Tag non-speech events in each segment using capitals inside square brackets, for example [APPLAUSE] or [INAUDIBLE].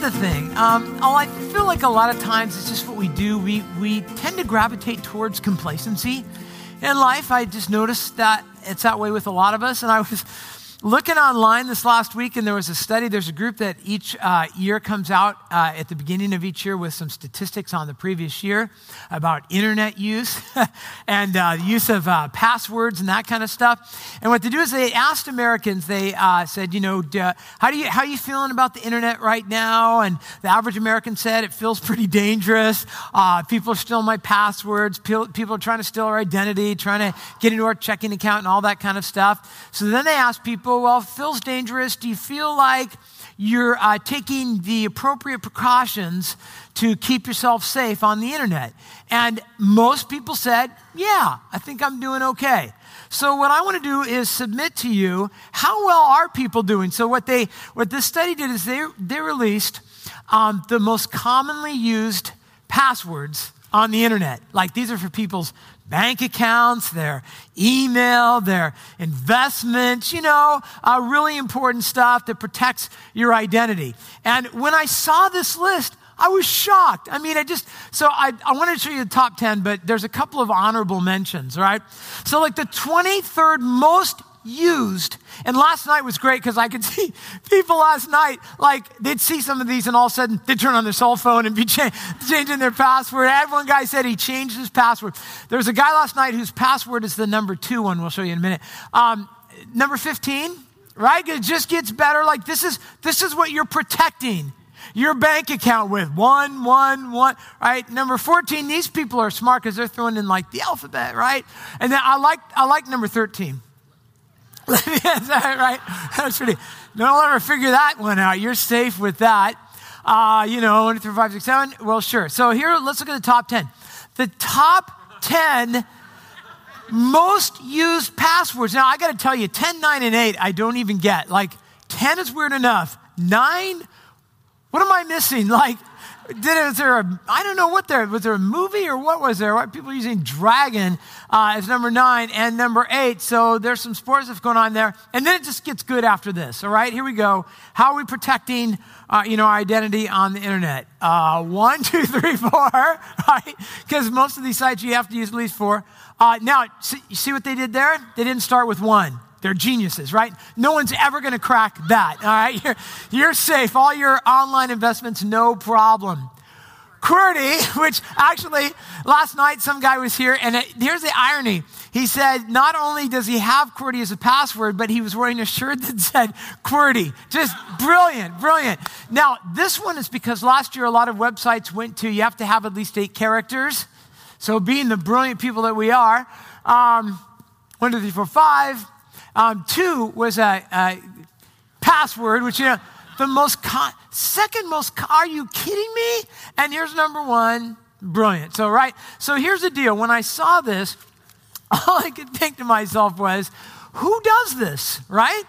the thing. Um, oh, I feel like a lot of times it's just what we do. We, we tend to gravitate towards complacency in life. I just noticed that it's that way with a lot of us. And I was looking online this last week, and there was a study. There's a group that each uh, year comes out uh, at the beginning of each year with some statistics on the previous year about internet use [LAUGHS] and uh, use of uh, passwords and that kind of stuff. And what they do is they asked Americans. They uh, said, you know, how do you how are you feeling about the internet right now? And the average American said it feels pretty dangerous. Uh, people are stealing my passwords. People are trying to steal our identity, trying to get into our checking account and all that kind of stuff. So then they asked people people, well, feels dangerous. Do you feel like you're uh, taking the appropriate precautions to keep yourself safe on the internet? And most people said, yeah, I think I'm doing okay. So what I want to do is submit to you how well are people doing. So what they what this study did is they they released um, the most commonly used passwords on the internet. Like these are for people's bank accounts, their email, their investments, you know, uh, really important stuff that protects your identity. And when I saw this list, I was shocked. I mean, I just, so I, I wanted to show you the top 10, but there's a couple of honorable mentions, right? So, like the 23rd most used. And last night was great because I could [LAUGHS] see people last night, like they'd see some of these and all of a sudden they'd turn on their cell phone and be [LAUGHS] cha- changing their password. I had one guy said he changed his password. There was a guy last night whose password is the number two one. We'll show you in a minute. Um, number 15, right? It just gets better. Like this is, this is what you're protecting your bank account with one, one, one, right? Number 14, these people are smart because they're throwing in like the alphabet, right? And then I like, I like number 13. [LAUGHS] right? That's pretty. Don't ever figure that one out. You're safe with that. Uh, you know, one, three, five, six, seven. Well, sure. So here, let's look at the top 10. The top 10 most used passwords. Now, I got to tell you, 10, 9, and 8, I don't even get. Like, 10 is weird enough. 9, what am I missing? [LAUGHS] Like, did it, was there a I don't know what there was there a movie or what was there? Why people using Dragon uh, as number nine and number eight? So there's some sports stuff going on there, and then it just gets good after this. All right, here we go. How are we protecting uh, you know our identity on the internet? Uh, one, [LAUGHS] two, three, four. Right, because most of these sites you have to use at least four. Uh, now, see, you see what they did there? They didn't start with one. They're geniuses, right? No one's ever going to crack that, all right? [LAUGHS] You're, you're safe. All your online investments, no problem. QWERTY, [LAUGHS] which actually last night some guy was here, and it, here's the irony. He said not only does he have QWERTY as a password, but he was wearing a shirt that [LAUGHS] said QWERTY. Just brilliant, brilliant. Now, this one is because last year a lot of websites went to you have to have at least eight characters. So, being the brilliant people that we are, um, one, two, three, four, five, um, two was a, a, password, which, you know, the most, con- second most, are you kidding me? And here's number one, brilliant. So, right, so here's the deal. When I saw this, [LAUGHS] all I could think to myself was, who does this, right?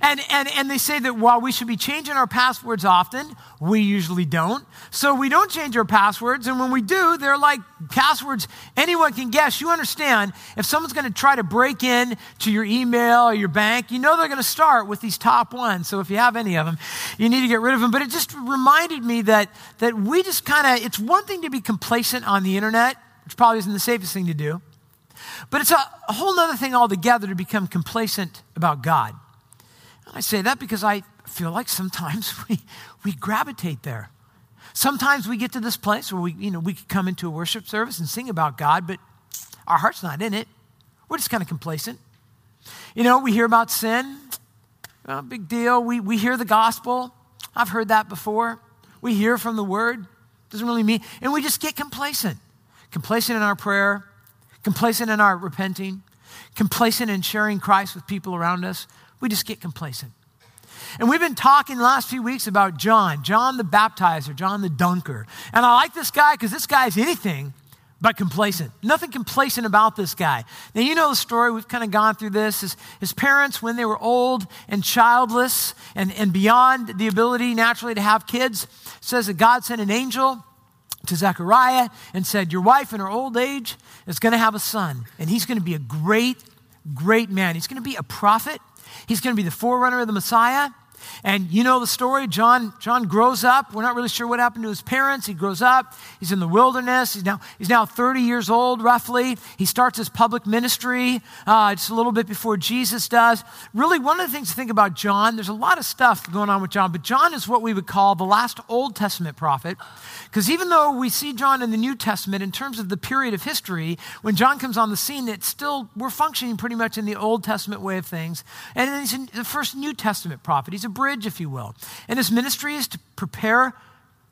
And, and, and they say that while we should be changing our passwords often, we usually don't. So we don't change our passwords. And when we do, they're like passwords anyone can guess. You understand, if someone's going to try to break in to your email or your bank, you know they're going to start with these top ones. So if you have any of them, you need to get rid of them. But it just reminded me that, that we just kind of, it's one thing to be complacent on the internet, which probably isn't the safest thing to do. But it's a, a whole other thing altogether to become complacent about God. I say that because I feel like sometimes [LAUGHS] we, we gravitate there. Sometimes we get to this place where we, you know, we could come into a worship service and sing about God, but our heart's not in it. We're just kind of complacent. You know, we hear about sin, well, big deal. We, we hear the gospel. I've heard that before. We hear from the word. Doesn't really mean, and we just get complacent. Complacent in our prayer, complacent in our repenting, complacent in sharing Christ with people around us we just get complacent. And we've been talking the last few weeks about John, John the baptizer, John the dunker. And I like this guy because this guy is anything but complacent. Nothing complacent about this guy. Now, you know the story. We've kind of gone through this. His, his parents, when they were old and childless and, and beyond the ability naturally to have kids, says that God sent an angel to Zechariah and said, Your wife in her old age is going to have a son, and he's going to be a great, great man. He's going to be a prophet. He's going to be the forerunner of the Messiah. And you know the story. John, John grows up. We're not really sure what happened to his parents. He grows up. He's in the wilderness. He's now, he's now 30 years old, roughly. He starts his public ministry uh, just a little bit before Jesus does. Really, one of the things to think about John, there's a lot of stuff going on with John, but John is what we would call the last Old Testament prophet. Because even though we see John in the New Testament, in terms of the period of history, when John comes on the scene, it's still, we're functioning pretty much in the Old Testament way of things. And then he's the first New Testament prophet. He's a bridge, if you will. And his ministry is to prepare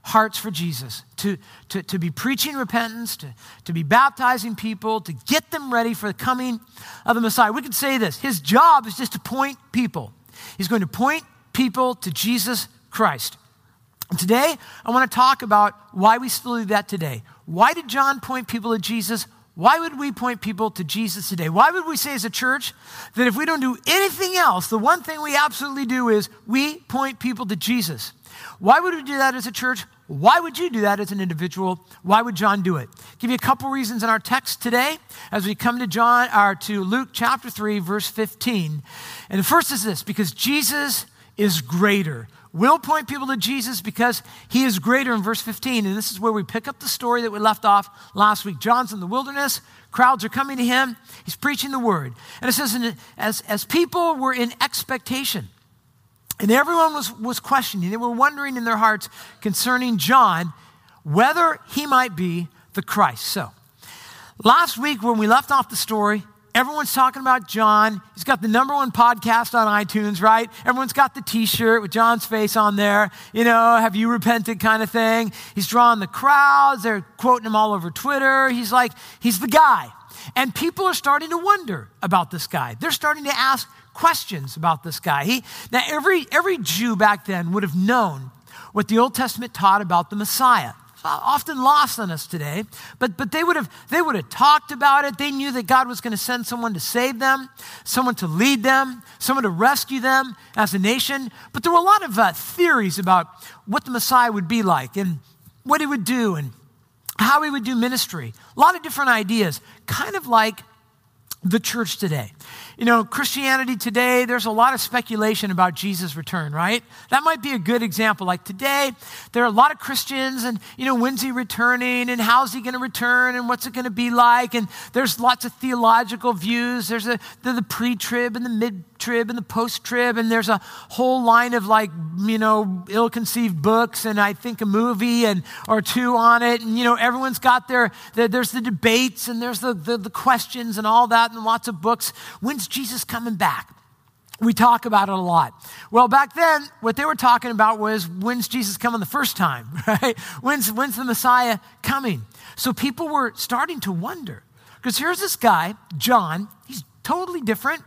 hearts for Jesus, to, to, to be preaching repentance, to, to be baptizing people, to get them ready for the coming of the Messiah. We could say this his job is just to point people. He's going to point people to Jesus Christ. And today, I want to talk about why we still do that today. Why did John point people to Jesus? Why would we point people to Jesus today? Why would we say as a church that if we don't do anything else, the one thing we absolutely do is we point people to Jesus? Why would we do that as a church? Why would you do that as an individual? Why would John do it? Give you a couple reasons in our text today as we come to John or to Luke chapter 3 verse 15. And the first is this because Jesus is greater will point people to Jesus because he is greater in verse 15. And this is where we pick up the story that we left off last week. John's in the wilderness, crowds are coming to him, he's preaching the word. And it says, as, as people were in expectation, and everyone was, was questioning, they were wondering in their hearts concerning John whether he might be the Christ. So, last week when we left off the story, Everyone's talking about John. He's got the number one podcast on iTunes, right? Everyone's got the t shirt with John's face on there. You know, have you repented kind of thing. He's drawing the crowds. They're quoting him all over Twitter. He's like, he's the guy. And people are starting to wonder about this guy. They're starting to ask questions about this guy. He, now, every, every Jew back then would have known what the Old Testament taught about the Messiah often lost on us today but, but they would have they would have talked about it. They knew that god was going to send someone to save them someone to lead them someone to rescue them as a nation. But there were a lot of uh, theories about what the messiah would be like and what he would do and how he would do ministry. A lot of different ideas kind of like the church today you know, Christianity today, there's a lot of speculation about Jesus' return, right? That might be a good example. Like today, there are a lot of Christians, and, you know, when's he returning, and how's he going to return, and what's it going to be like? And there's lots of theological views. There's a, the, the pre trib and the mid trib and the post trib, and there's a whole line of like, you know, ill conceived books, and I think a movie and or two on it. And, you know, everyone's got their, there's the debates, and there's the, the, the questions and all that, and lots of books. When's Jesus coming back? We talk about it a lot. Well, back then, what they were talking about was when's Jesus coming the first time, [LAUGHS] right? When's, when's the Messiah coming? So people were starting to wonder. Because here's this guy, John, he's totally different.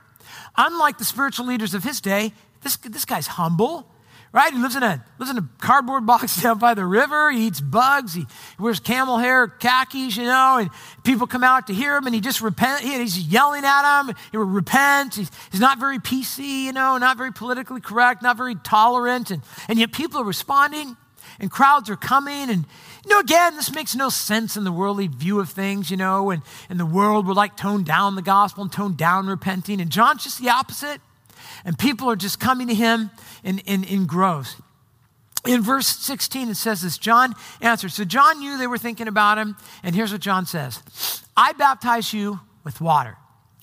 Unlike the spiritual leaders of his day, this, this guy's humble, right? He lives in, a, lives in a cardboard [LAUGHS] box down by the river. He eats bugs. He wears camel hair khakis, you know, and people come out to hear him and he just repent. He's yelling at them. He will repent. He's, he's not very PC, you know, not very politically correct, not very tolerant. And, and yet people are responding and crowds are coming and know, again, this makes no sense in the worldly view of things, you know, and, and the world would like tone down the gospel and tone down repenting. And John's just the opposite. And people are just coming to him in, in, in groves. In verse 16, it says this John answered. So John knew they were thinking about him. And here's what John says I baptize you with water,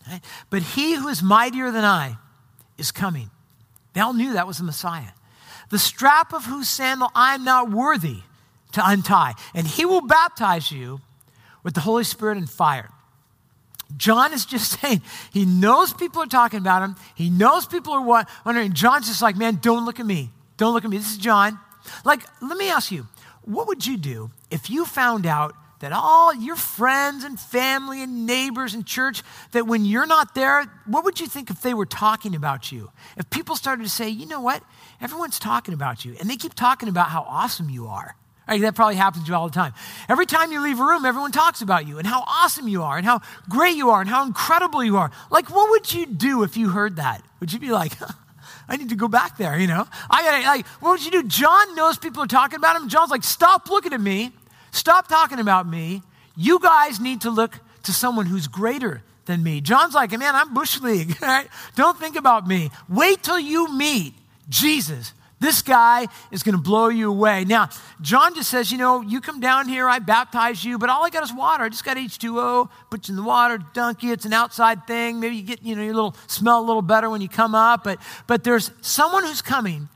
right? but he who is mightier than I is coming. They all knew that was the Messiah. The strap of whose sandal I am not worthy to untie. And he will baptize you with the Holy Spirit and fire. John is just [LAUGHS] saying, he knows people are talking about him. He knows people are wondering. John's just like, man, don't look at me. Don't look at me. This is John. Like, let me ask you, what would you do if you found out that all your friends and family and neighbors and church, that when you're not there, what would you think if they were talking about you? If people started to say, you know what? Everyone's talking about you, and they keep talking about how awesome you are. That probably happens to you all the time. Every time you leave a room, everyone talks about you and how awesome you are and how great you are and how incredible you are. Like, what would you do if you heard that? Would you be like, [LAUGHS] I need to go back there, you know? I gotta, like, what would you do? John knows people are talking about him. John's like, stop looking at me. Stop talking about me. You guys need to look to someone who's greater than me. John's like, man, I'm Bush League, [LAUGHS] right? Don't think about me. Wait till you meet Jesus. This guy is going to blow you away. Now, John just says, you know, you come down here, I baptize you, but all I got is water. I just got H2O, put you in the water, dunk you. It's an outside thing. Maybe you get, you know, your little smell a little better when you come up. But, but there's someone who's coming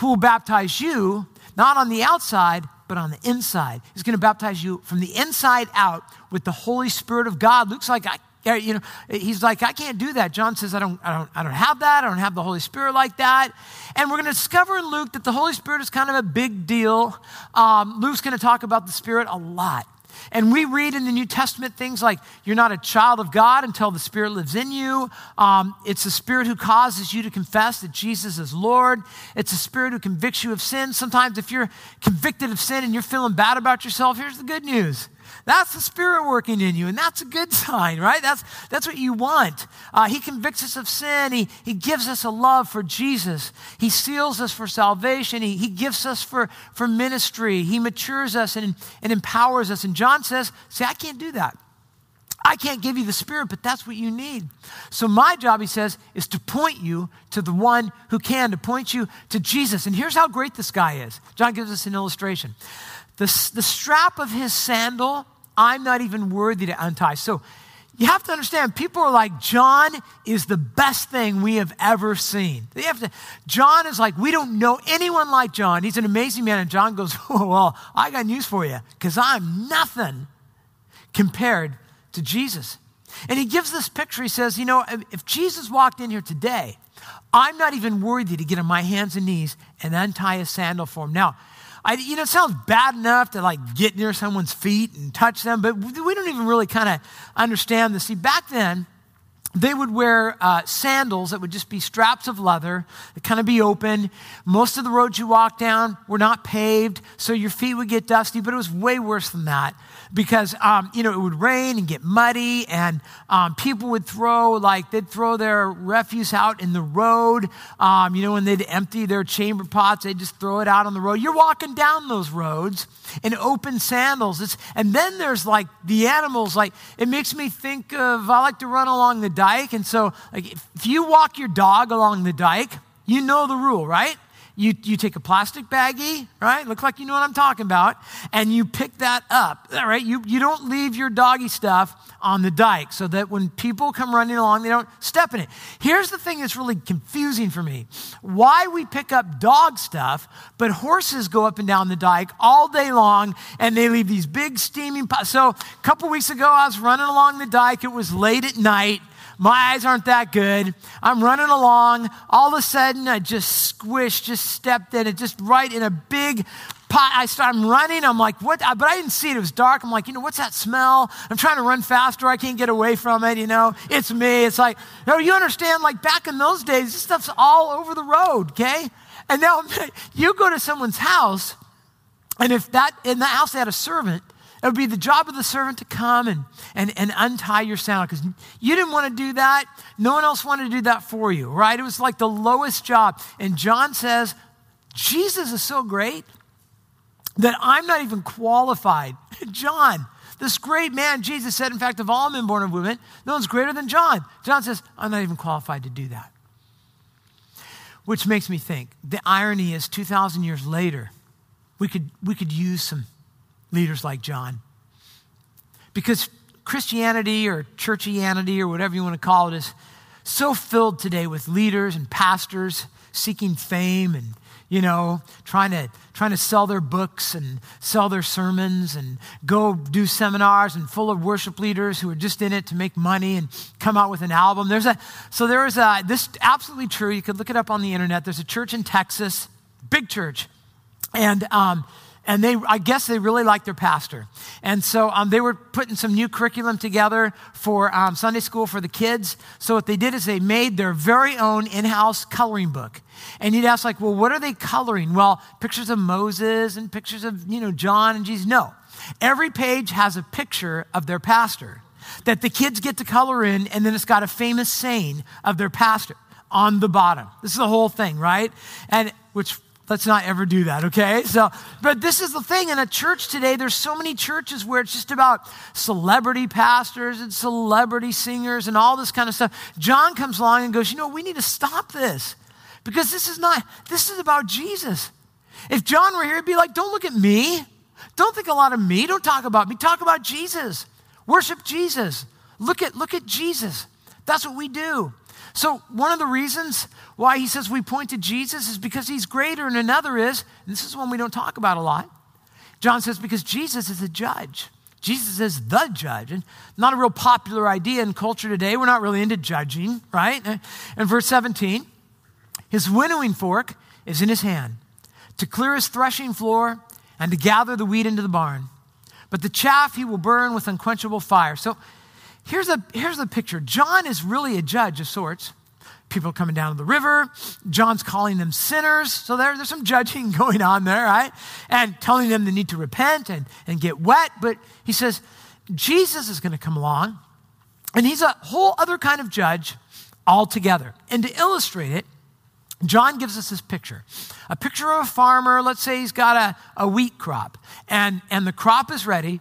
who will baptize you, not on the outside, but on the inside. He's going to baptize you from the inside out with the Holy Spirit of God. Looks like I you know, he's like, I can't do that. John says, I don't, I don't, I don't have that. I don't have the Holy Spirit like that. And we're going to discover in Luke that the Holy Spirit is kind of a big deal. Um, Luke's going to talk about the Spirit a lot. And we read in the New Testament things like, you're not a child of God until the Spirit lives in you. Um, it's the Spirit who causes you to confess that Jesus is Lord. It's the Spirit who convicts you of sin. Sometimes, if you're convicted of sin and you're feeling bad about yourself, here's the good news that's the Spirit working in you, and that's a good sign, right? That's, that's what you want. Uh, he convicts us of sin. He, he gives us a love for Jesus. He seals us for salvation. He, he gives us for, for ministry. He matures us and, and empowers us. And John says, See, I can't do that. I can't give you the Spirit, but that's what you need. So, my job, he says, is to point you to the one who can, to point you to Jesus. And here's how great this guy is. John gives us an illustration. The, the strap of his sandal I'm not even worthy to untie. So you have to understand, people are like, John is the best thing we have ever seen. They have to, John is like, we don't know anyone like John. He's an amazing man. And John goes, [LAUGHS] oh, Well, I got news for you, because I'm nothing compared to Jesus. And he gives this picture. He says, You know, if Jesus walked in here today, I'm not even worthy to get on my hands and knees and untie a sandal for him. Now, I, you know, it sounds bad enough to like get near someone's feet and touch them, but we don't even really kind of understand this. See, back then, they would wear uh, sandals that would just be straps of leather that kind of be open. Most of the roads you walk down were not paved, so your feet would get dusty, but it was way worse than that because, um, you know, it would rain and get muddy, and um, people would throw, like, they'd throw their refuse out in the road. Um, you know, when they'd empty their chamber pots, they'd just throw it out on the road. You're walking down those roads in open sandals. It's, and then there's, like, the animals. Like, it makes me think of, I like to run along the dike, and so, like, if you walk your dog along the dike, you know the rule, right? You, you take a plastic baggie, right? Looks like you know what I'm talking about, and you pick that up, right? You, you don't leave your doggy stuff on the dike so that when people come running along, they don't step in it. Here's the thing that's really confusing for me why we pick up dog stuff, but horses go up and down the dike all day long and they leave these big steaming pots. So a couple weeks ago, I was running along the dike, it was late at night. My eyes aren't that good. I'm running along. All of a sudden, I just squished, just stepped in it, just right in a big pot. I start, I'm running. I'm like, what? But I didn't see it. It was dark. I'm like, you know, what's that smell? I'm trying to run faster. I can't get away from it. You know, it's me. It's like, know, you understand, like back in those days, this stuff's all over the road, okay? And now [LAUGHS] you go to someone's house, and if that, in the house they had a servant, it would be the job of the servant to come and, and, and untie your sandal because you didn't want to do that. No one else wanted to do that for you, right? It was like the lowest job. And John says, Jesus is so great that I'm not even qualified. [LAUGHS] John, this great man, Jesus said, in fact, of all men born of women, no one's greater than John. John says, I'm not even qualified to do that. Which makes me think the irony is 2,000 years later, we could, we could use some leaders like John. Because Christianity or churchianity or whatever you want to call it is so filled today with leaders and pastors seeking fame and you know trying to trying to sell their books and sell their sermons and go do seminars and full of worship leaders who are just in it to make money and come out with an album. There's a so there is a this absolutely true. You could look it up on the internet. There's a church in texas big church. And um, and they i guess they really liked their pastor. And so um, they were putting some new curriculum together for um, sunday school for the kids. So what they did is they made their very own in-house coloring book. And you'd ask like well what are they coloring? Well pictures of moses and pictures of you know john and jesus. No. Every page has a picture of their pastor that the kids get to color in and then it's got a famous saying of their pastor on the bottom. This is the whole thing right? And which Let's not ever do that, okay? So, but this is the thing in a church today, there's so many churches where it's just about celebrity pastors and celebrity singers and all this kind of stuff. John comes along and goes, You know, we need to stop this Because this is not, this is about Jesus. If John were here, he'd be like, don't look at me. Don't think a lot of me. Don't talk about me. Talk about Jesus. Worship Jesus. Look at, look at Jesus. That's what we do. So, one of the reasons why he says we point to Jesus is because he's greater, and another is, and this is one we don't talk about a lot. John says, because Jesus is a judge. Jesus is the judge. And not a real popular idea in culture today. We're not really into judging, right? And verse 17, his winnowing fork is in his hand to clear his threshing floor and to gather the wheat into the barn. But the chaff he will burn with unquenchable fire. So here's a, here's the picture John is really a judge of sorts. People coming down to the river. John's calling them sinners. So there, there's some judging [LAUGHS] going on there, right? And telling them they need to repent and, and get wet. But he says, Jesus is going to come along, and he's a whole other kind of judge altogether. And to illustrate it, John gives us this picture a picture of a farmer. Let's say he's got a, a wheat crop, and, and the crop is ready.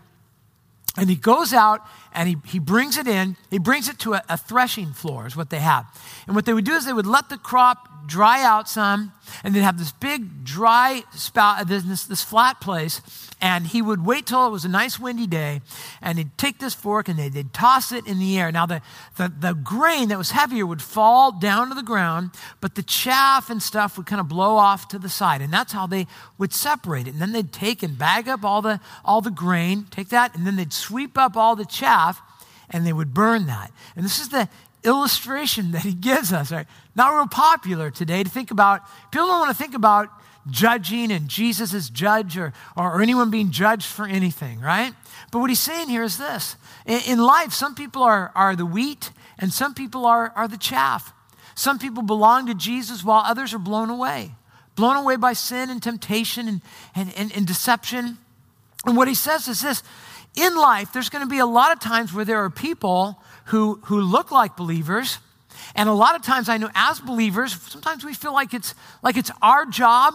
And he goes out and he, he brings it in. He brings it to a, a threshing floor, is what they have. And what they would do is they would let the crop dry out some, and they'd have this big dry spout, this, this flat place, and he would wait till it was a nice windy day, and he'd take this fork and they'd, they'd toss it in the air. Now, the, the, the grain that was heavier would fall down to the ground, but the chaff and stuff would kind of blow off to the side, and that's how they would separate it. And then they'd take and bag up all the, all the grain, take that, and then they'd sweep up all the chaff, and they would burn that. And this is the illustration that he gives us. Right? Not real popular today to think about. People don't want to think about judging and Jesus as judge or, or, anyone being judged for anything, right? But what he's saying here is this in, in life, some people are, are the wheat and some people are, are the chaff. Some people belong to Jesus while others are blown away, blown away by sin and temptation and, and, and, and deception. And what he says is this in life, there's going to be a lot of times where there are people who, who look like believers. And a lot of times I know as believers, sometimes we feel like it's like it's our job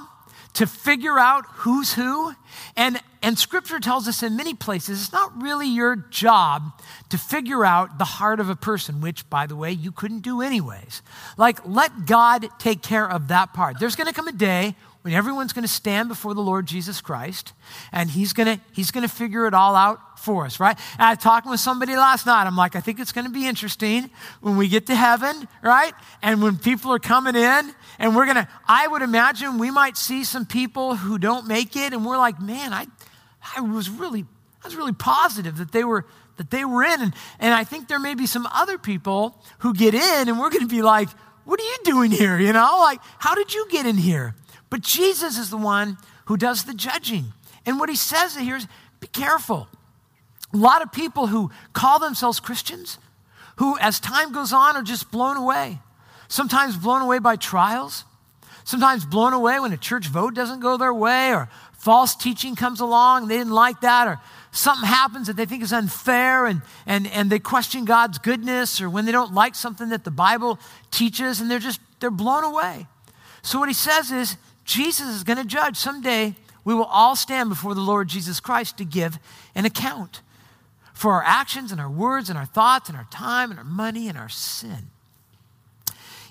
to figure out who's who. And, and scripture tells us in many places it's not really your job to figure out the heart of a person, which, by the way, you couldn't do anyways. Like, let God take care of that part. There's going to come a day when everyone's going to stand before the Lord Jesus Christ and he's going to he's going to figure it all out for us, right? And I was talking with somebody last night. I'm like, I think it's going to be interesting when we get to heaven, right? And when people are coming in and we're going to I would imagine we might see some people who don't make it and we're like, "Man, I I was really I was really positive that they were that they were in and, and I think there may be some other people who get in and we're going to be like, "What are you doing here?" [LAUGHS] You know? Like, "How did you get in here?" But Jesus is the one who does the judging. And what he says here is be careful. A lot of people who call themselves Christians, who as time goes on are just blown away. Sometimes blown away by trials, sometimes blown away when a church vote doesn't go their way, or false teaching comes along, they didn't like that, or something happens that they think is unfair and, and, and they question God's goodness, or when they don't like something that the Bible teaches, and they're just they're blown away. So what he says is Jesus is going to judge. Someday we will all stand before the Lord Jesus Christ to give an account for our actions and our words and our thoughts and our time and our money and our sin.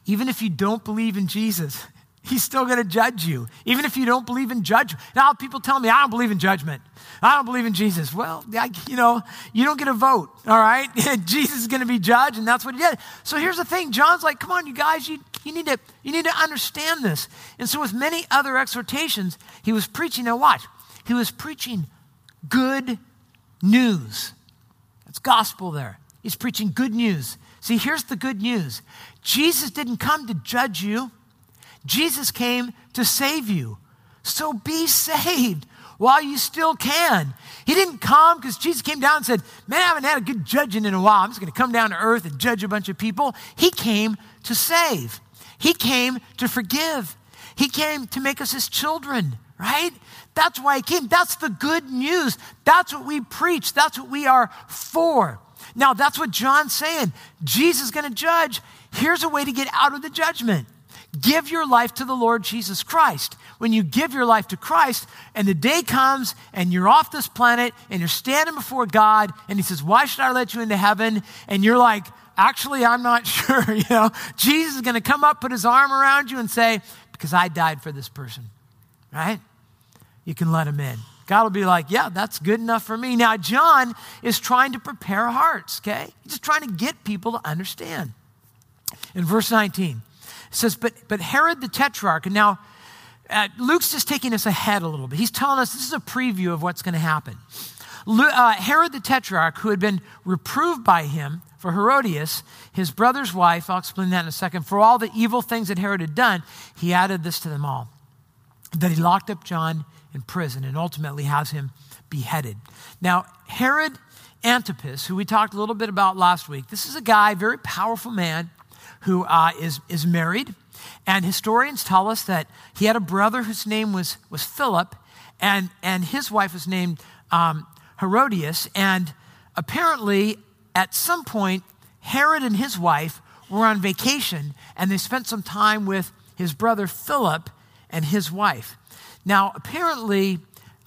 Even if you don't believe in Jesus, [LAUGHS] He's still going to judge you, even if you don't believe in judgment. Now, people tell me, I don't believe in judgment. I don't believe in Jesus. Well, I, you know, you don't get a vote, all right? [LAUGHS] Jesus is going to be judged, and that's what he did. So here's the thing John's like, come on, you guys, you, you, need to, you need to understand this. And so, with many other exhortations, he was preaching. Now, watch, he was preaching good news. That's gospel there. He's preaching good news. See, here's the good news Jesus didn't come to judge you. Jesus came to save you. So be saved while you still can. He didn't come because Jesus came down and said, Man, I haven't had a good judging in a while. I'm just going to come down to earth and judge a bunch of people. He came to save, He came to forgive, He came to make us His children, right? That's why He came. That's the good news. That's what we preach, that's what we are for. Now, that's what John's saying. Jesus is going to judge. Here's a way to get out of the judgment give your life to the Lord Jesus Christ. When you give your life to Christ, and the day comes and you're off this planet and you're standing before God, and He says, Why should I let you into heaven? And you're like, actually, I'm not [LAUGHS] sure. You know, Jesus is going to come up, put his arm around you, and say, Because I died for this person, right? You can let him in. God will be like, Yeah, that's good enough for me. Now, John is trying to prepare hearts, okay? He's just trying to get people to understand. In verse 19, it says, But, but Herod the Tetrarch, and now uh, Luke's just taking us ahead a little bit. He's telling us this is a preview of what's going to happen. Uh, Herod the Tetrarch, who had been reproved by him for Herodias, his brother's wife, I'll explain that in a second, for all the evil things that Herod had done, he added this to them all that he locked up John in prison and ultimately has him beheaded. Now, Herod Antipas, who we talked a little bit about last week, this is a guy, very powerful man, who uh, is is married. And historians tell us that he had a brother whose name was, was Philip, and, and his wife was named um, Herodias. And apparently, at some point, Herod and his wife were on vacation, and they spent some time with his brother Philip and his wife. Now, apparently,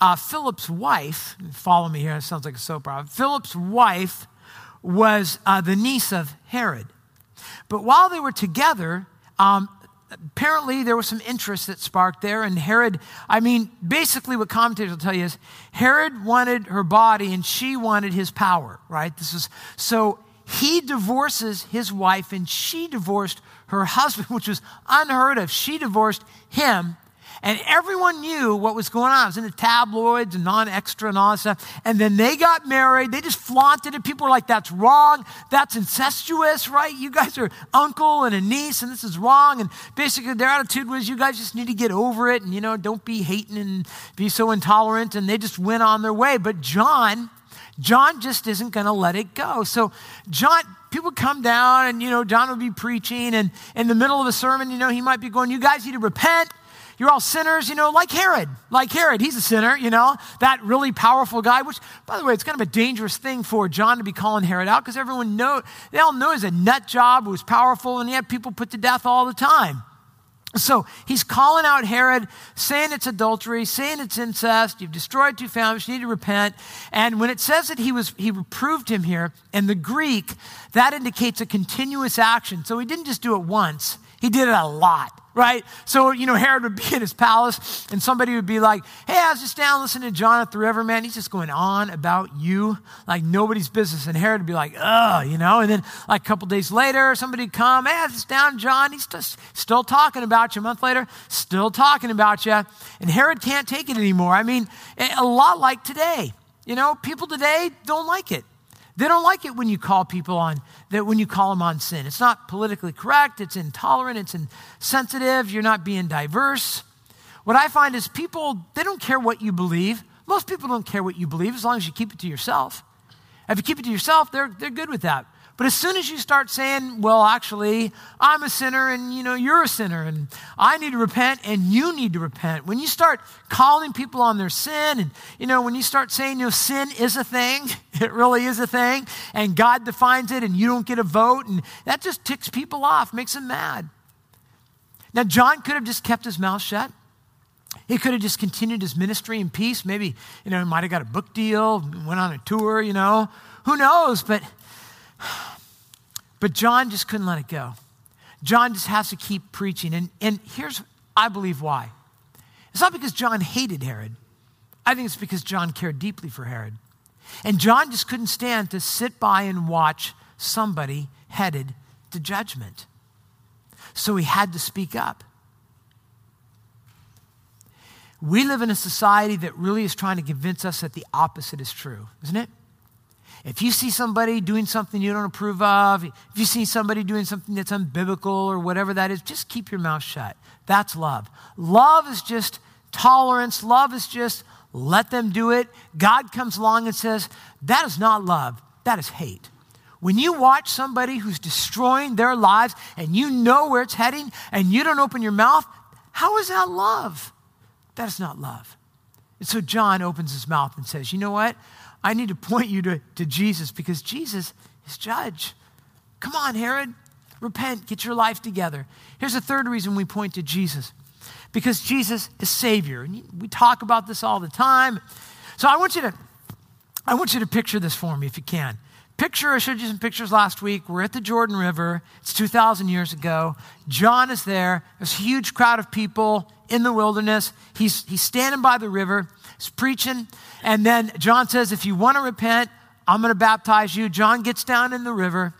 uh, Philip's wife, follow me here, it sounds like a soap opera. Philip's wife was uh, the niece of Herod. But while they were together, um, apparently there was some interest that sparked there. And Herod, I mean, basically what commentators will tell you is Herod wanted her body and she wanted his power, right? This is so he divorces his wife and she divorced her husband, [LAUGHS] which was unheard of. She divorced him and everyone knew what was going on. It was in the tabloids and non extra and all that stuff. And then they got married. They just flaunted it. People were like, that's wrong. That's incestuous, right? You guys are uncle and a niece, and this is wrong. And basically, their attitude was, you guys just need to get over it and, you know, don't be hating and be so intolerant. And they just went on their way. But John, John just isn't going to let it go. So, John, people come down and, you know, John would be preaching, and in the middle of a sermon, you know, he might be going, You guys need to repent. You're all sinners, you know, like Herod. Like Herod, he's a sinner, you know, that really powerful guy, which, by the way, it's kind of a dangerous thing for John to be calling Herod out because everyone know, they all know he's a nut job who was powerful and he had people put to death all the time. So he's calling out Herod, saying it's adultery, saying it's incest. You've destroyed two families. You need to repent. And when it says that he was, he reproved him here in the Greek, that indicates a continuous action. So he didn't just do it once. He did it a lot right? So, you know, Herod would be in his palace and somebody would be like, hey, I was just down listening to John at the river, man. He's just going on about you like nobody's business. And Herod would be like, oh, you know, and then like a couple days later, somebody would come, hey, I was just down, John. He's just still talking about you. A month later, still talking about you. And Herod can't take it anymore. I mean, a lot like today. You know, people today don't like it. They don't like it when you call people on that when you call them on sin. It's not politically correct, it's intolerant, it's insensitive, you're not being diverse. What I find is people, they don't care what you believe. Most people don't care what you believe as long as you keep it to yourself. If you keep it to yourself, they're, they're good with that. But as soon as you start saying, well, actually, I'm a sinner and, you know, you're a sinner and I need to repent and you need to repent, when you start calling people on their sin and, you know, when you start saying, you know, sin is a thing, [LAUGHS] it really is a thing, and God defines it and you don't get a vote, and that just ticks people off, makes them mad. Now, John could have just kept his mouth shut. He could have just continued his ministry in peace. Maybe, you know, he might have got a book deal, went on a tour, you know. Who knows? But but John just couldn't let it go. John just has to keep preaching. And, and here's, I believe, why. It's not because John hated Herod. I think it's because John cared deeply for Herod. And John just couldn't stand to sit by and watch somebody headed to judgment. So he had to speak up. We live in a society that really is trying to convince us that the opposite is true, isn't it? If you see somebody doing something you don't approve of, if you see somebody doing something that's unbiblical or whatever that is, just keep your mouth shut. That's love. Love is just tolerance. Love is just let them do it. God comes along and says, that is not love, that is hate. When you watch somebody who's destroying their lives and you know where it's heading and you don't open your mouth, how is that love? That is not love. And so John opens his mouth and says, You know what? I need to point you to, to Jesus because Jesus is judge. Come on, Herod, repent, get your life together. Here's a third reason we point to Jesus because Jesus is Savior. And we talk about this all the time. So I want you to, I want you to picture this for me if you can. picture, I showed you some pictures last week. We're at the Jordan River. It's 2,000 years ago. John is there. There's a huge crowd of people in the wilderness. He's, he's standing by the river. Preaching. And then John says, If you want to repent, I'm going to baptize you. John gets down in the river.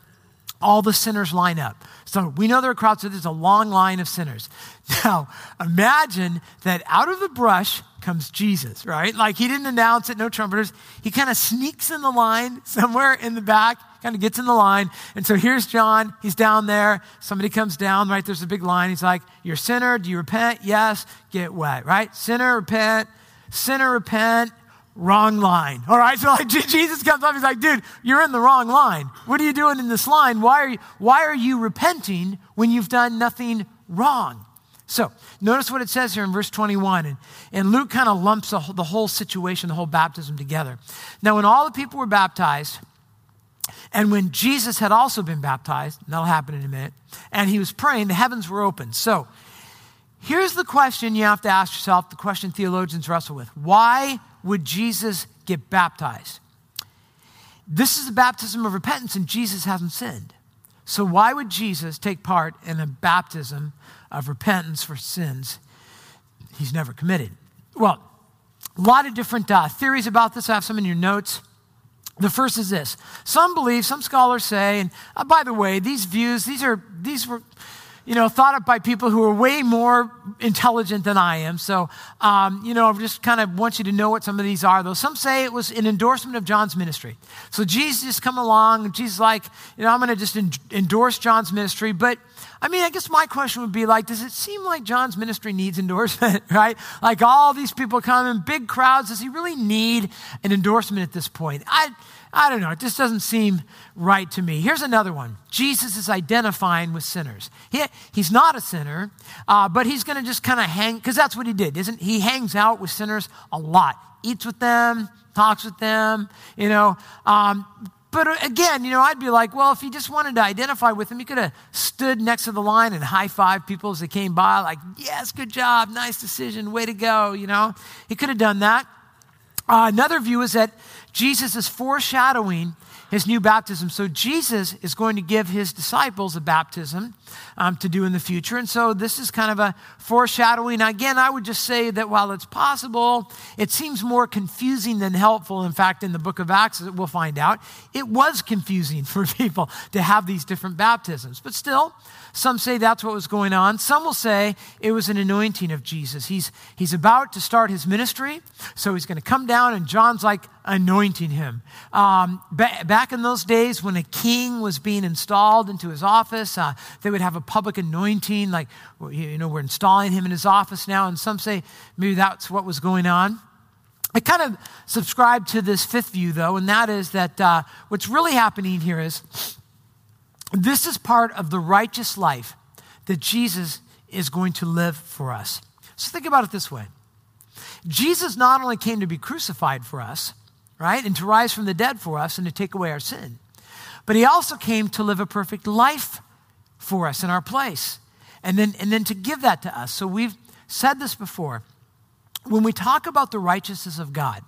All the sinners line up. So we know there are crowds, so there's a long line of sinners. [LAUGHS] Now, imagine that out of the brush comes Jesus, right? Like he didn't announce it, no trumpeters. He kind of sneaks in the line [LAUGHS] somewhere in the back, kind of gets in the line. And so here's John. He's down there. Somebody comes down, right? There's a big line. He's like, You're a sinner. Do you repent? Yes. Get wet, right? Sinner, repent. Sinner, repent wrong line. All right, [LAUGHS] so like Jesus comes up, he's like, dude, you're in the wrong line. What are you doing in this line? Why are you, why are you repenting when you've done nothing wrong? So notice what it says here in verse 21. And, and Luke kind of lumps the, the whole situation, the whole baptism together. Now, when all the people were baptized, and when Jesus had also been baptized, that'll happen in a minute, and he was praying, the heavens were open. So here's the question you have to ask yourself, the question theologians wrestle with. Why would Jesus get baptized? This is a baptism of repentance, and Jesus hasn't sinned. So, why would Jesus take part in a baptism of repentance for sins he's never committed? Well, a lot of different uh, theories about this. I have some in your notes. The first is this: some believe, some scholars say, and uh, by the way, these views, these are these were you know, thought up by people who are way more intelligent than I am. So, um, you know, I just kind of want you to know what some of these are, though. Some say it was an endorsement of John's ministry. So Jesus come along, and Jesus like, you know, I'm going to just en- endorse John's ministry. But, I mean, I guess my question would be like, does it seem like John's ministry needs endorsement, [LAUGHS] right? Like all these people come in big crowds. Does he really need an endorsement at this point? I, I don't know. It just doesn't seem right to me. Here's another one Jesus is identifying with sinners. He, he's not a sinner, uh, but he's going to just kind of hang, because that's what he did, isn't he? hangs out with sinners a lot, eats with them, talks with them, you know. Um, but again, you know, I'd be like, well, if he just wanted to identify with them, he could have stood next to the line and high five people as they came by, like, yes, good job, nice decision, way to go, you know. He could have done that. Uh, another view is that Jesus is foreshadowing his new baptism. So Jesus is going to give his disciples a baptism um, to do in the future. And so this is kind of a foreshadowing. Again, I would just say that while it's possible, it seems more confusing than helpful. In fact, in the book of Acts, we'll find out, it was confusing [LAUGHS] for people to have these different baptisms. But still, some say that's what was going on. Some will say it was an anointing of Jesus. He's, he's about to start his ministry, so he's going to come down, and John's like anointing him. Um, ba- back in those days, when a king was being installed into his office, uh, they would have a public anointing, like, you know, we're installing him in his office now. And some say maybe that's what was going on. I kind of subscribe to this fifth view, though, and that is that uh, what's really happening here is this is part of the righteous life that Jesus is going to live for us. So think about it this way Jesus not only came to be crucified for us, right, and to rise from the dead for us and to take away our sin, but he also came to live a perfect life for us in our place and then, and then to give that to us. So we've said this before. When we talk about the righteousness of God,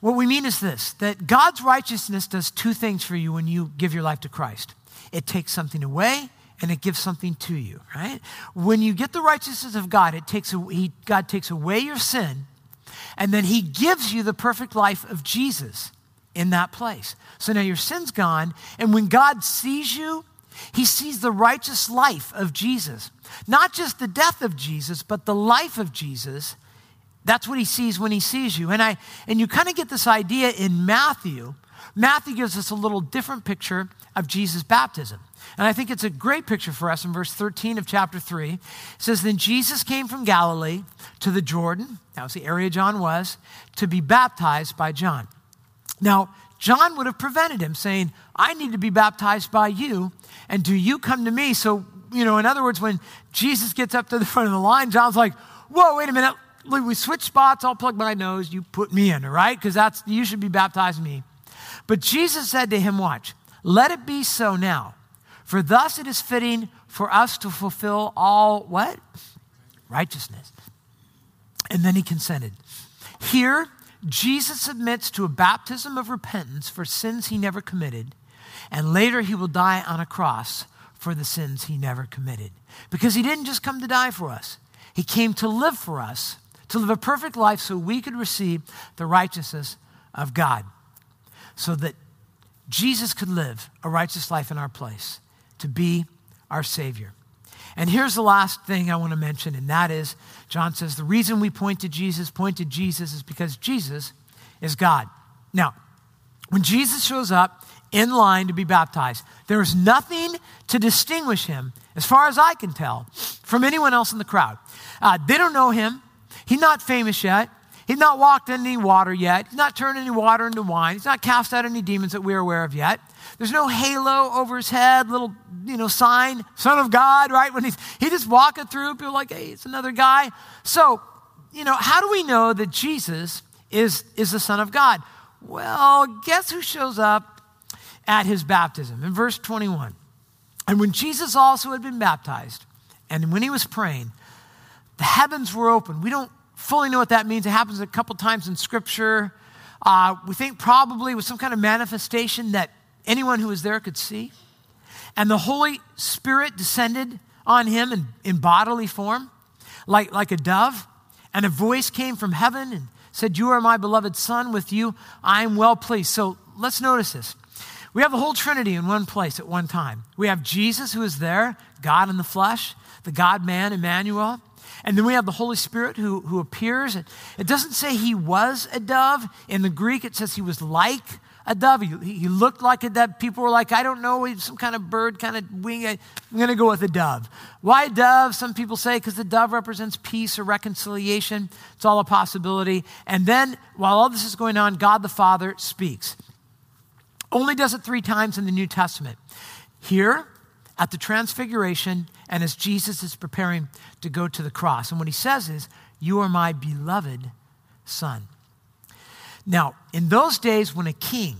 what we mean is this that God's righteousness does two things for you when you give your life to Christ it takes something away and it gives something to you, right? When you get the righteousness of God, it takes he, God takes away your sin and then he gives you the perfect life of Jesus in that place. So now your sin's gone, and when God sees you, he sees the righteous life of Jesus. Not just the death of Jesus, but the life of Jesus. That's what he sees when he sees you. And I and you kind of get this idea in Matthew Matthew gives us a little different picture of Jesus' baptism. And I think it's a great picture for us in verse 13 of chapter 3. It says, Then Jesus came from Galilee to the Jordan, that was the area John was, to be baptized by John. Now, John would have prevented him, saying, I need to be baptized by you, and do you come to me? So, you know, in other words, when Jesus gets up to the [LAUGHS] front of the line, John's like, Whoa, wait a minute. We switch spots. I'll plug my nose. You put me in, all right? Because that's you should be baptizing me. But Jesus said to him, Watch, let it be so now. For thus it is fitting for us to fulfill all what? Righteousness. And then he consented. Here, Jesus admits to a baptism of repentance for sins he never committed, and later he will die on a cross for the sins he never committed. Because he didn't just come to die for us, he came to live for us, to live a perfect life so we could receive the righteousness of God, so that Jesus could live a righteous life in our place, to be our Savior. And here's the last thing I want to mention, and that is John says the reason we point to Jesus, point to Jesus, is because Jesus is God. Now, when Jesus shows up in line to be baptized, there is nothing to distinguish him, as far as I can tell, from anyone else in the crowd. Uh, they don't know him. He's not famous yet. He's not walked in any water yet. He's not turned any water into wine. He's not cast out any demons that we're aware of yet. There's no halo over his head, little, you know, sign, Son of God, right? When he's he just walking through, people like, hey, it's another guy. So, you know, how do we know that Jesus is, is the Son of God? Well, guess who shows up at his baptism? In verse 21. And when Jesus also had been baptized, and when he was praying, the heavens were open. We don't fully know what that means. It happens a couple times in Scripture. Uh, we think probably with some kind of manifestation that anyone who was there could see. And the Holy Spirit descended on him in, in bodily form, like, like a dove. And a voice came from heaven and said, You are my beloved Son. With you I am well pleased. So let's notice this. We have the whole Trinity in one place at one time. We have Jesus who is there, God in the flesh, the God man, Emmanuel. And then we have the Holy Spirit who, who appears. It doesn't say he was a dove. In the Greek, it says he was like a dove. He, he looked like a dove. People were like, I don't know, he's some kind of bird, kind of wing. I'm going to go with a dove. Why dove? Some people say because the dove represents peace or reconciliation. It's all a possibility. And then, while all this is going on, God the Father speaks. Only does it three times in the New Testament. Here, at the Transfiguration, and as Jesus is preparing to go to the cross. And what he says is, You are my beloved Son. Now, in those days when a king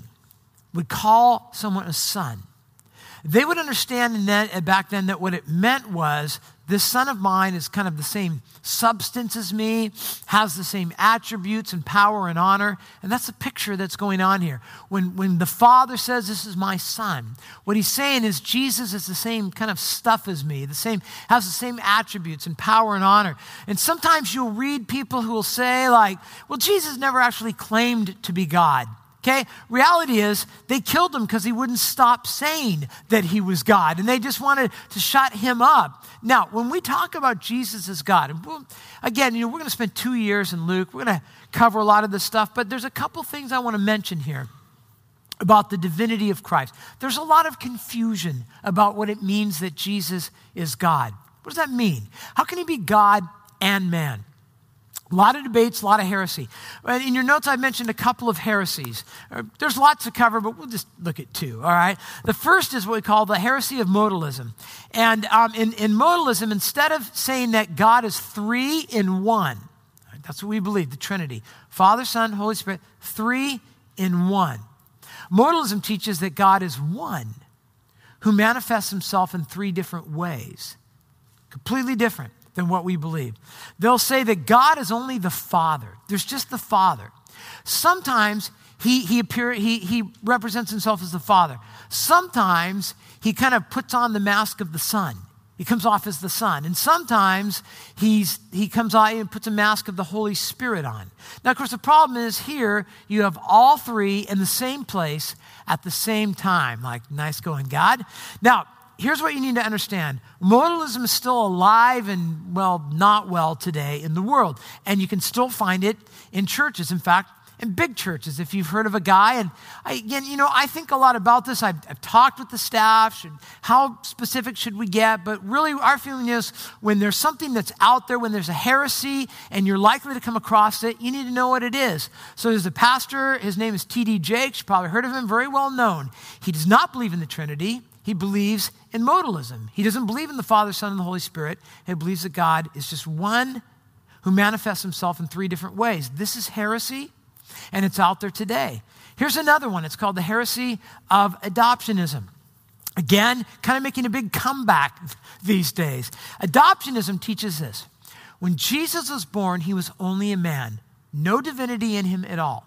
would call someone a son, they would understand then, back then that what it meant was this son of mine is kind of the same substance as me, has the same attributes and power and honor. And that's the picture that's going on here. When, when the father says, This is my son, what he's saying is Jesus is the same kind of stuff as me, the same, has the same attributes and power and honor. And sometimes you'll read people who will say, like, well, Jesus never actually claimed to be God. Okay? Reality is, they killed him because he wouldn't stop saying that he was God, and they just wanted to shut him up. Now, when we talk about Jesus as God, and again, you know, we're going to spend two years in Luke. We're going to cover a lot of this stuff, but there's a couple things I want to mention here about the divinity of Christ. There's a lot of confusion about what it means that Jesus is God. What does that mean? How can he be God and man? A lot of debates, a lot of heresy. In your notes, I mentioned a couple of heresies. Uh, there's lots to cover, but we'll just look at two, all right? The first is what we call the heresy of modalism. And um, in, in modalism, instead of saying that God is three in one, that's what we believe, the Trinity Father, Son, Holy Spirit, three in one. Modalism teaches that God is one who manifests himself in three different ways, completely different than what we believe. They'll say that God is only the Father. There's just the Father. Sometimes he, he, appear, he, he represents himself as the Father. Sometimes he kind of puts on the mask of the Son. He comes off as the Son. And sometimes he's, he comes out and puts a mask of the Holy Spirit on. Now, of course, the problem is here you have all three in the same place at the same time. Like, nice going, God. Now, here's what you need to understand modalism is still alive and, well, not well today in the world. And you can still find it in churches. In fact, in big churches, if you've heard of a guy, and I, again, you know, I think a lot about this. I've, I've talked with the staff. Should, how specific should we get? But really, our feeling is when there's something that's out there, when there's a heresy, and you're likely to come across it, you need to know what it is. So there's a pastor. His name is T.D. Jakes. You probably heard of him. Very well known. He does not believe in the Trinity. He believes in modalism. He doesn't believe in the Father, Son, and the Holy Spirit. He believes that God is just one who manifests himself in three different ways. This is heresy, and it's out there today. Here's another one. It's called the heresy of adoptionism. Again, kind of making a big comeback [LAUGHS] these days. Adoptionism teaches this when Jesus was born, he was only a man, no divinity in him at all.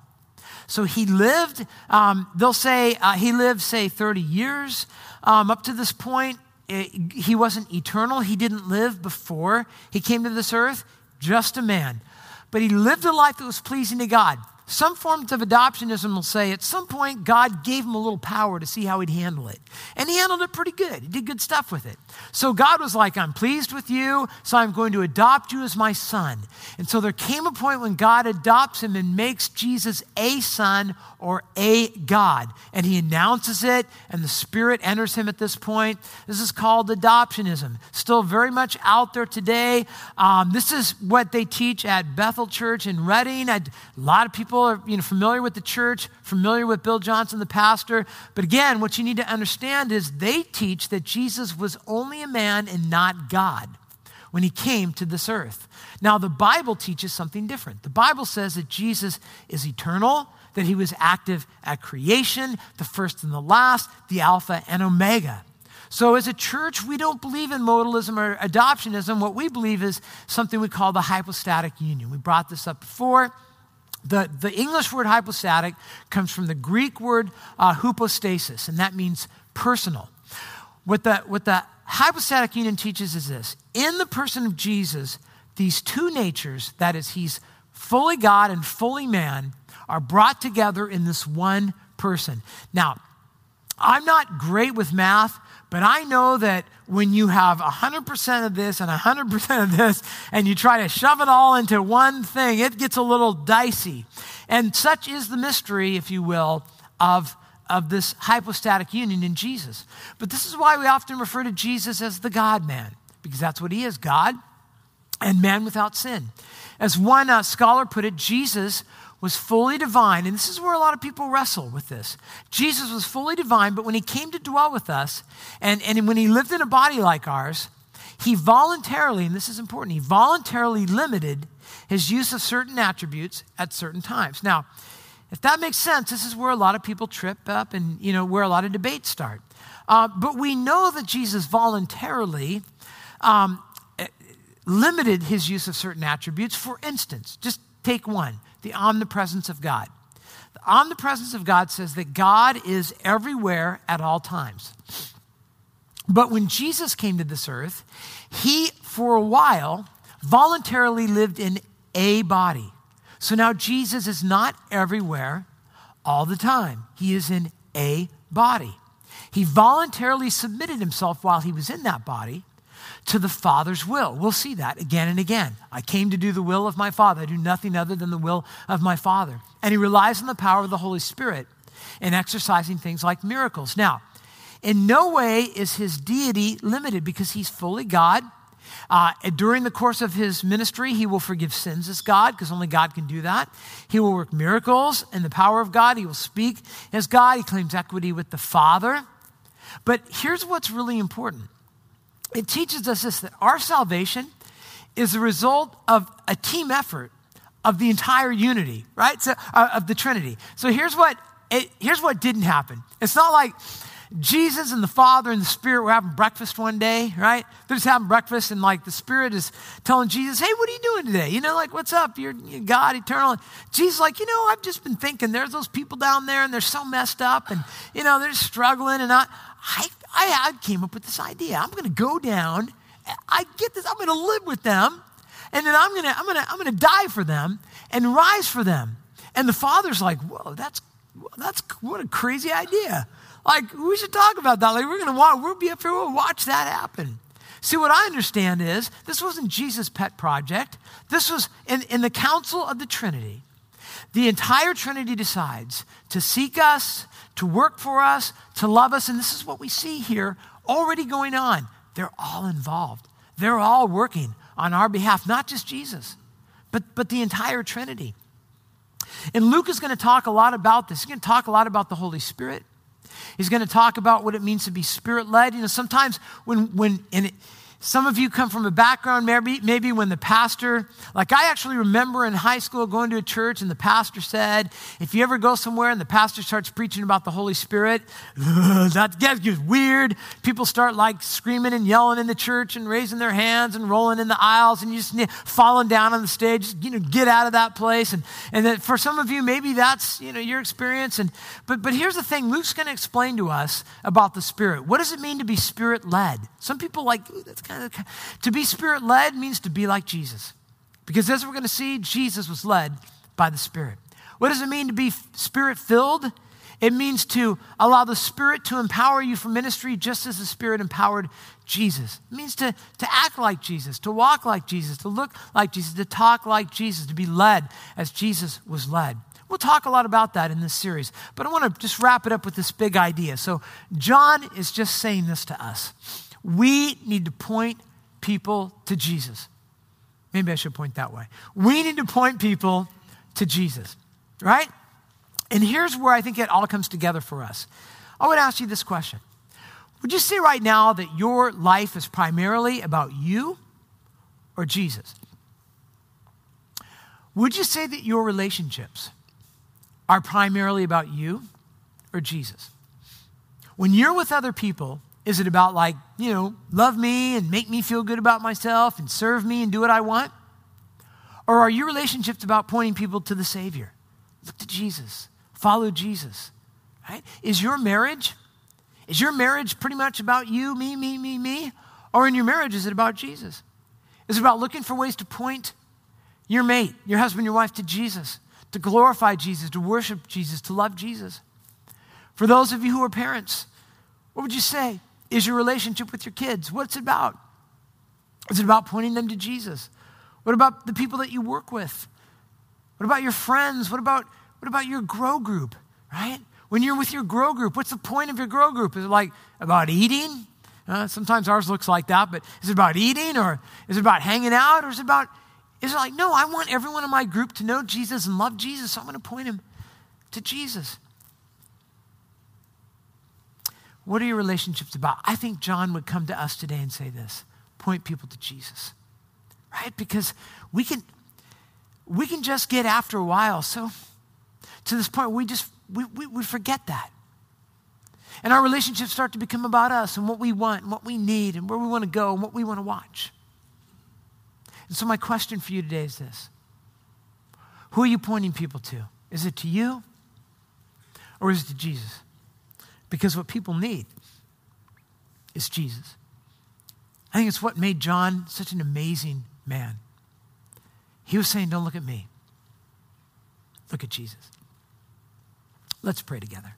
So he lived, um, they'll say, uh, he lived, say, 30 years um, up to this point. It, he wasn't eternal. He didn't live before he came to this earth, just a man. But he lived a life that was pleasing to God. Some forms of adoptionism will say at some point God gave him a little power to see how he'd handle it. And he handled it pretty good. He did good stuff with it. So God was like, I'm pleased with you, so I'm going to adopt you as my son. And so there came a point when God adopts him and makes Jesus a son or a God. And he announces it, and the Spirit enters him at this point. This is called adoptionism. Still very much out there today. Um, this is what they teach at Bethel Church in Redding. a lot of people are you know, familiar with the church, familiar with Bill Johnson, the pastor. But again, what you need to understand is they teach that Jesus was only a man and not God when he came to this earth. Now, the Bible teaches something different. The Bible says that Jesus is eternal, that he was active at creation, the first and the last, the Alpha and Omega. So, as a church, we don't believe in modalism or adoptionism. What we believe is something we call the hypostatic union. We brought this up before. The, the English word hypostatic comes from the Greek word uh, hypostasis, and that means personal. What the, what the hypostatic union teaches is this in the person of Jesus, these two natures, that is, he's fully God and fully man, are brought together in this one person. Now, I'm not great with math, but I know that when you have 100% of this and 100% of this, and you try to shove it all into one thing, it gets a little dicey. And such is the mystery, if you will, of, of this hypostatic union in Jesus. But this is why we often refer to Jesus as the God man, because that's what he is God and man without sin. As one uh, scholar put it, Jesus was fully divine, and this is where a lot of people wrestle with this. Jesus was fully divine, but when he came to dwell with us, and, and when he lived in a body like ours, he voluntarily, and this is important, he voluntarily limited his use of certain attributes at certain times. Now, if that makes sense, this is where a lot of people trip up and, you know, where a lot of debates start. Uh, but we know that Jesus voluntarily um, limited his use of certain attributes. For instance, just take one the omnipresence of God. The omnipresence of God says that God is everywhere at all times. But when Jesus came to this earth, he, for a while, voluntarily lived in a body. So now Jesus is not everywhere all the time, he is in a body. He voluntarily submitted himself while he was in that body to the Father's will. We'll see that again and again. I came to do the will of my Father. I do nothing other than the will of my Father. And he relies on the power of the Holy Spirit in exercising things like miracles. Now, in no way is his deity limited because he's fully God. Uh, during the course of his ministry, he will forgive sins as God, because only God can do that. He will work miracles in the power of God. He will speak as God. He claims equity with the Father. But here's what's really important it teaches us this that our salvation is the result of a team effort of the entire unity, right? So, uh, of the Trinity. So here's what it, here's what didn't happen. It's not like Jesus and the Father and the Spirit were having breakfast one day, right? They're just having breakfast, and like the Spirit is telling Jesus, "Hey, what are you doing today? You know, like what's up? You're, you're God, eternal." Jesus, like, you know, I've just been thinking. There's those people down there, and they're so messed up, and you know, they're struggling, and I, I I, I came up with this idea. I'm going to go down. I get this. I'm going to live with them, and then I'm going to I'm going to I'm going to die for them and rise for them. And the father's like, "Whoa, that's that's what a crazy idea." Like we should talk about that. Like we're going to watch. We'll be up here. We'll watch that happen. See, what I understand is this wasn't Jesus' pet project. This was in, in the council of the Trinity. The entire Trinity decides to seek us, to work for us, to love us. And this is what we see here already going on. They're all involved, they're all working on our behalf, not just Jesus, but, but the entire Trinity. And Luke is going to talk a lot about this. He's going to talk a lot about the Holy Spirit. He's going to talk about what it means to be spirit led. You know, sometimes when, when, and it, Some of you come from a background, maybe, maybe when the pastor, like I actually remember in high school going to a church and the pastor said, if you ever go somewhere and the pastor starts preaching about the Holy Spirit, [LAUGHS] that gets weird. People start like screaming and yelling in the church and raising their hands and rolling in the aisles and you just falling down on the stage, you know, get out of that place. And, and that for some of you, maybe that's, you know, your experience. And, but, but here's the thing, Luke's going to explain to us about the Spirit. What does it mean to be Spirit led? Some people like, that's to be spirit led means to be like Jesus. Because as we're going to see, Jesus was led by the Spirit. What does it mean to be spirit filled? It means to allow the Spirit to empower you for ministry just as the Spirit empowered Jesus. It means to, to act like Jesus, to walk like Jesus, to look like Jesus, to talk like Jesus, to be led as Jesus was led. We'll talk a lot about that in this series, but I want to just wrap it up with this big idea. So, John is just saying this to us. We need to point people to Jesus. Maybe I should point that way. We need to point people to Jesus, right? And here's where I think it all comes together for us. I would ask you this question Would you say right now that your life is primarily about you or Jesus? Would you say that your relationships are primarily about you or Jesus? When you're with other people, is it about, like, you know, love me and make me feel good about myself and serve me and do what I want? Or are your relationships about pointing people to the Savior? Look to Jesus, follow Jesus, right? Is your marriage, is your marriage pretty much about you, me, me, me, me? Or in your marriage, is it about Jesus? Is it about looking for ways to point your mate, your husband, your wife to Jesus, to glorify Jesus, to worship Jesus, to love Jesus? For those of you who are parents, what would you say? Is your relationship with your kids? What's it about? Is it about pointing them to Jesus? What about the people that you work with? What about your friends? What about, what about your grow group, right? When you're with your grow group, what's the point of your grow group? Is it like about eating? Uh, sometimes ours looks like that, but is it about eating or is it about hanging out or is it about, is it like, no, I want everyone in my group to know Jesus and love Jesus, so I'm going to point him to Jesus. What are your relationships about? I think John would come to us today and say this point people to Jesus, right? Because we can, we can just get after a while. So to this point, we just, we, we, we forget that. And our relationships start to become about us and what we want and what we need and where we want to go and what we want to watch. And so, my question for you today is this Who are you pointing people to? Is it to you or is it to Jesus? Because what people need is Jesus. I think it's what made John such an amazing man. He was saying, Don't look at me, look at Jesus. Let's pray together.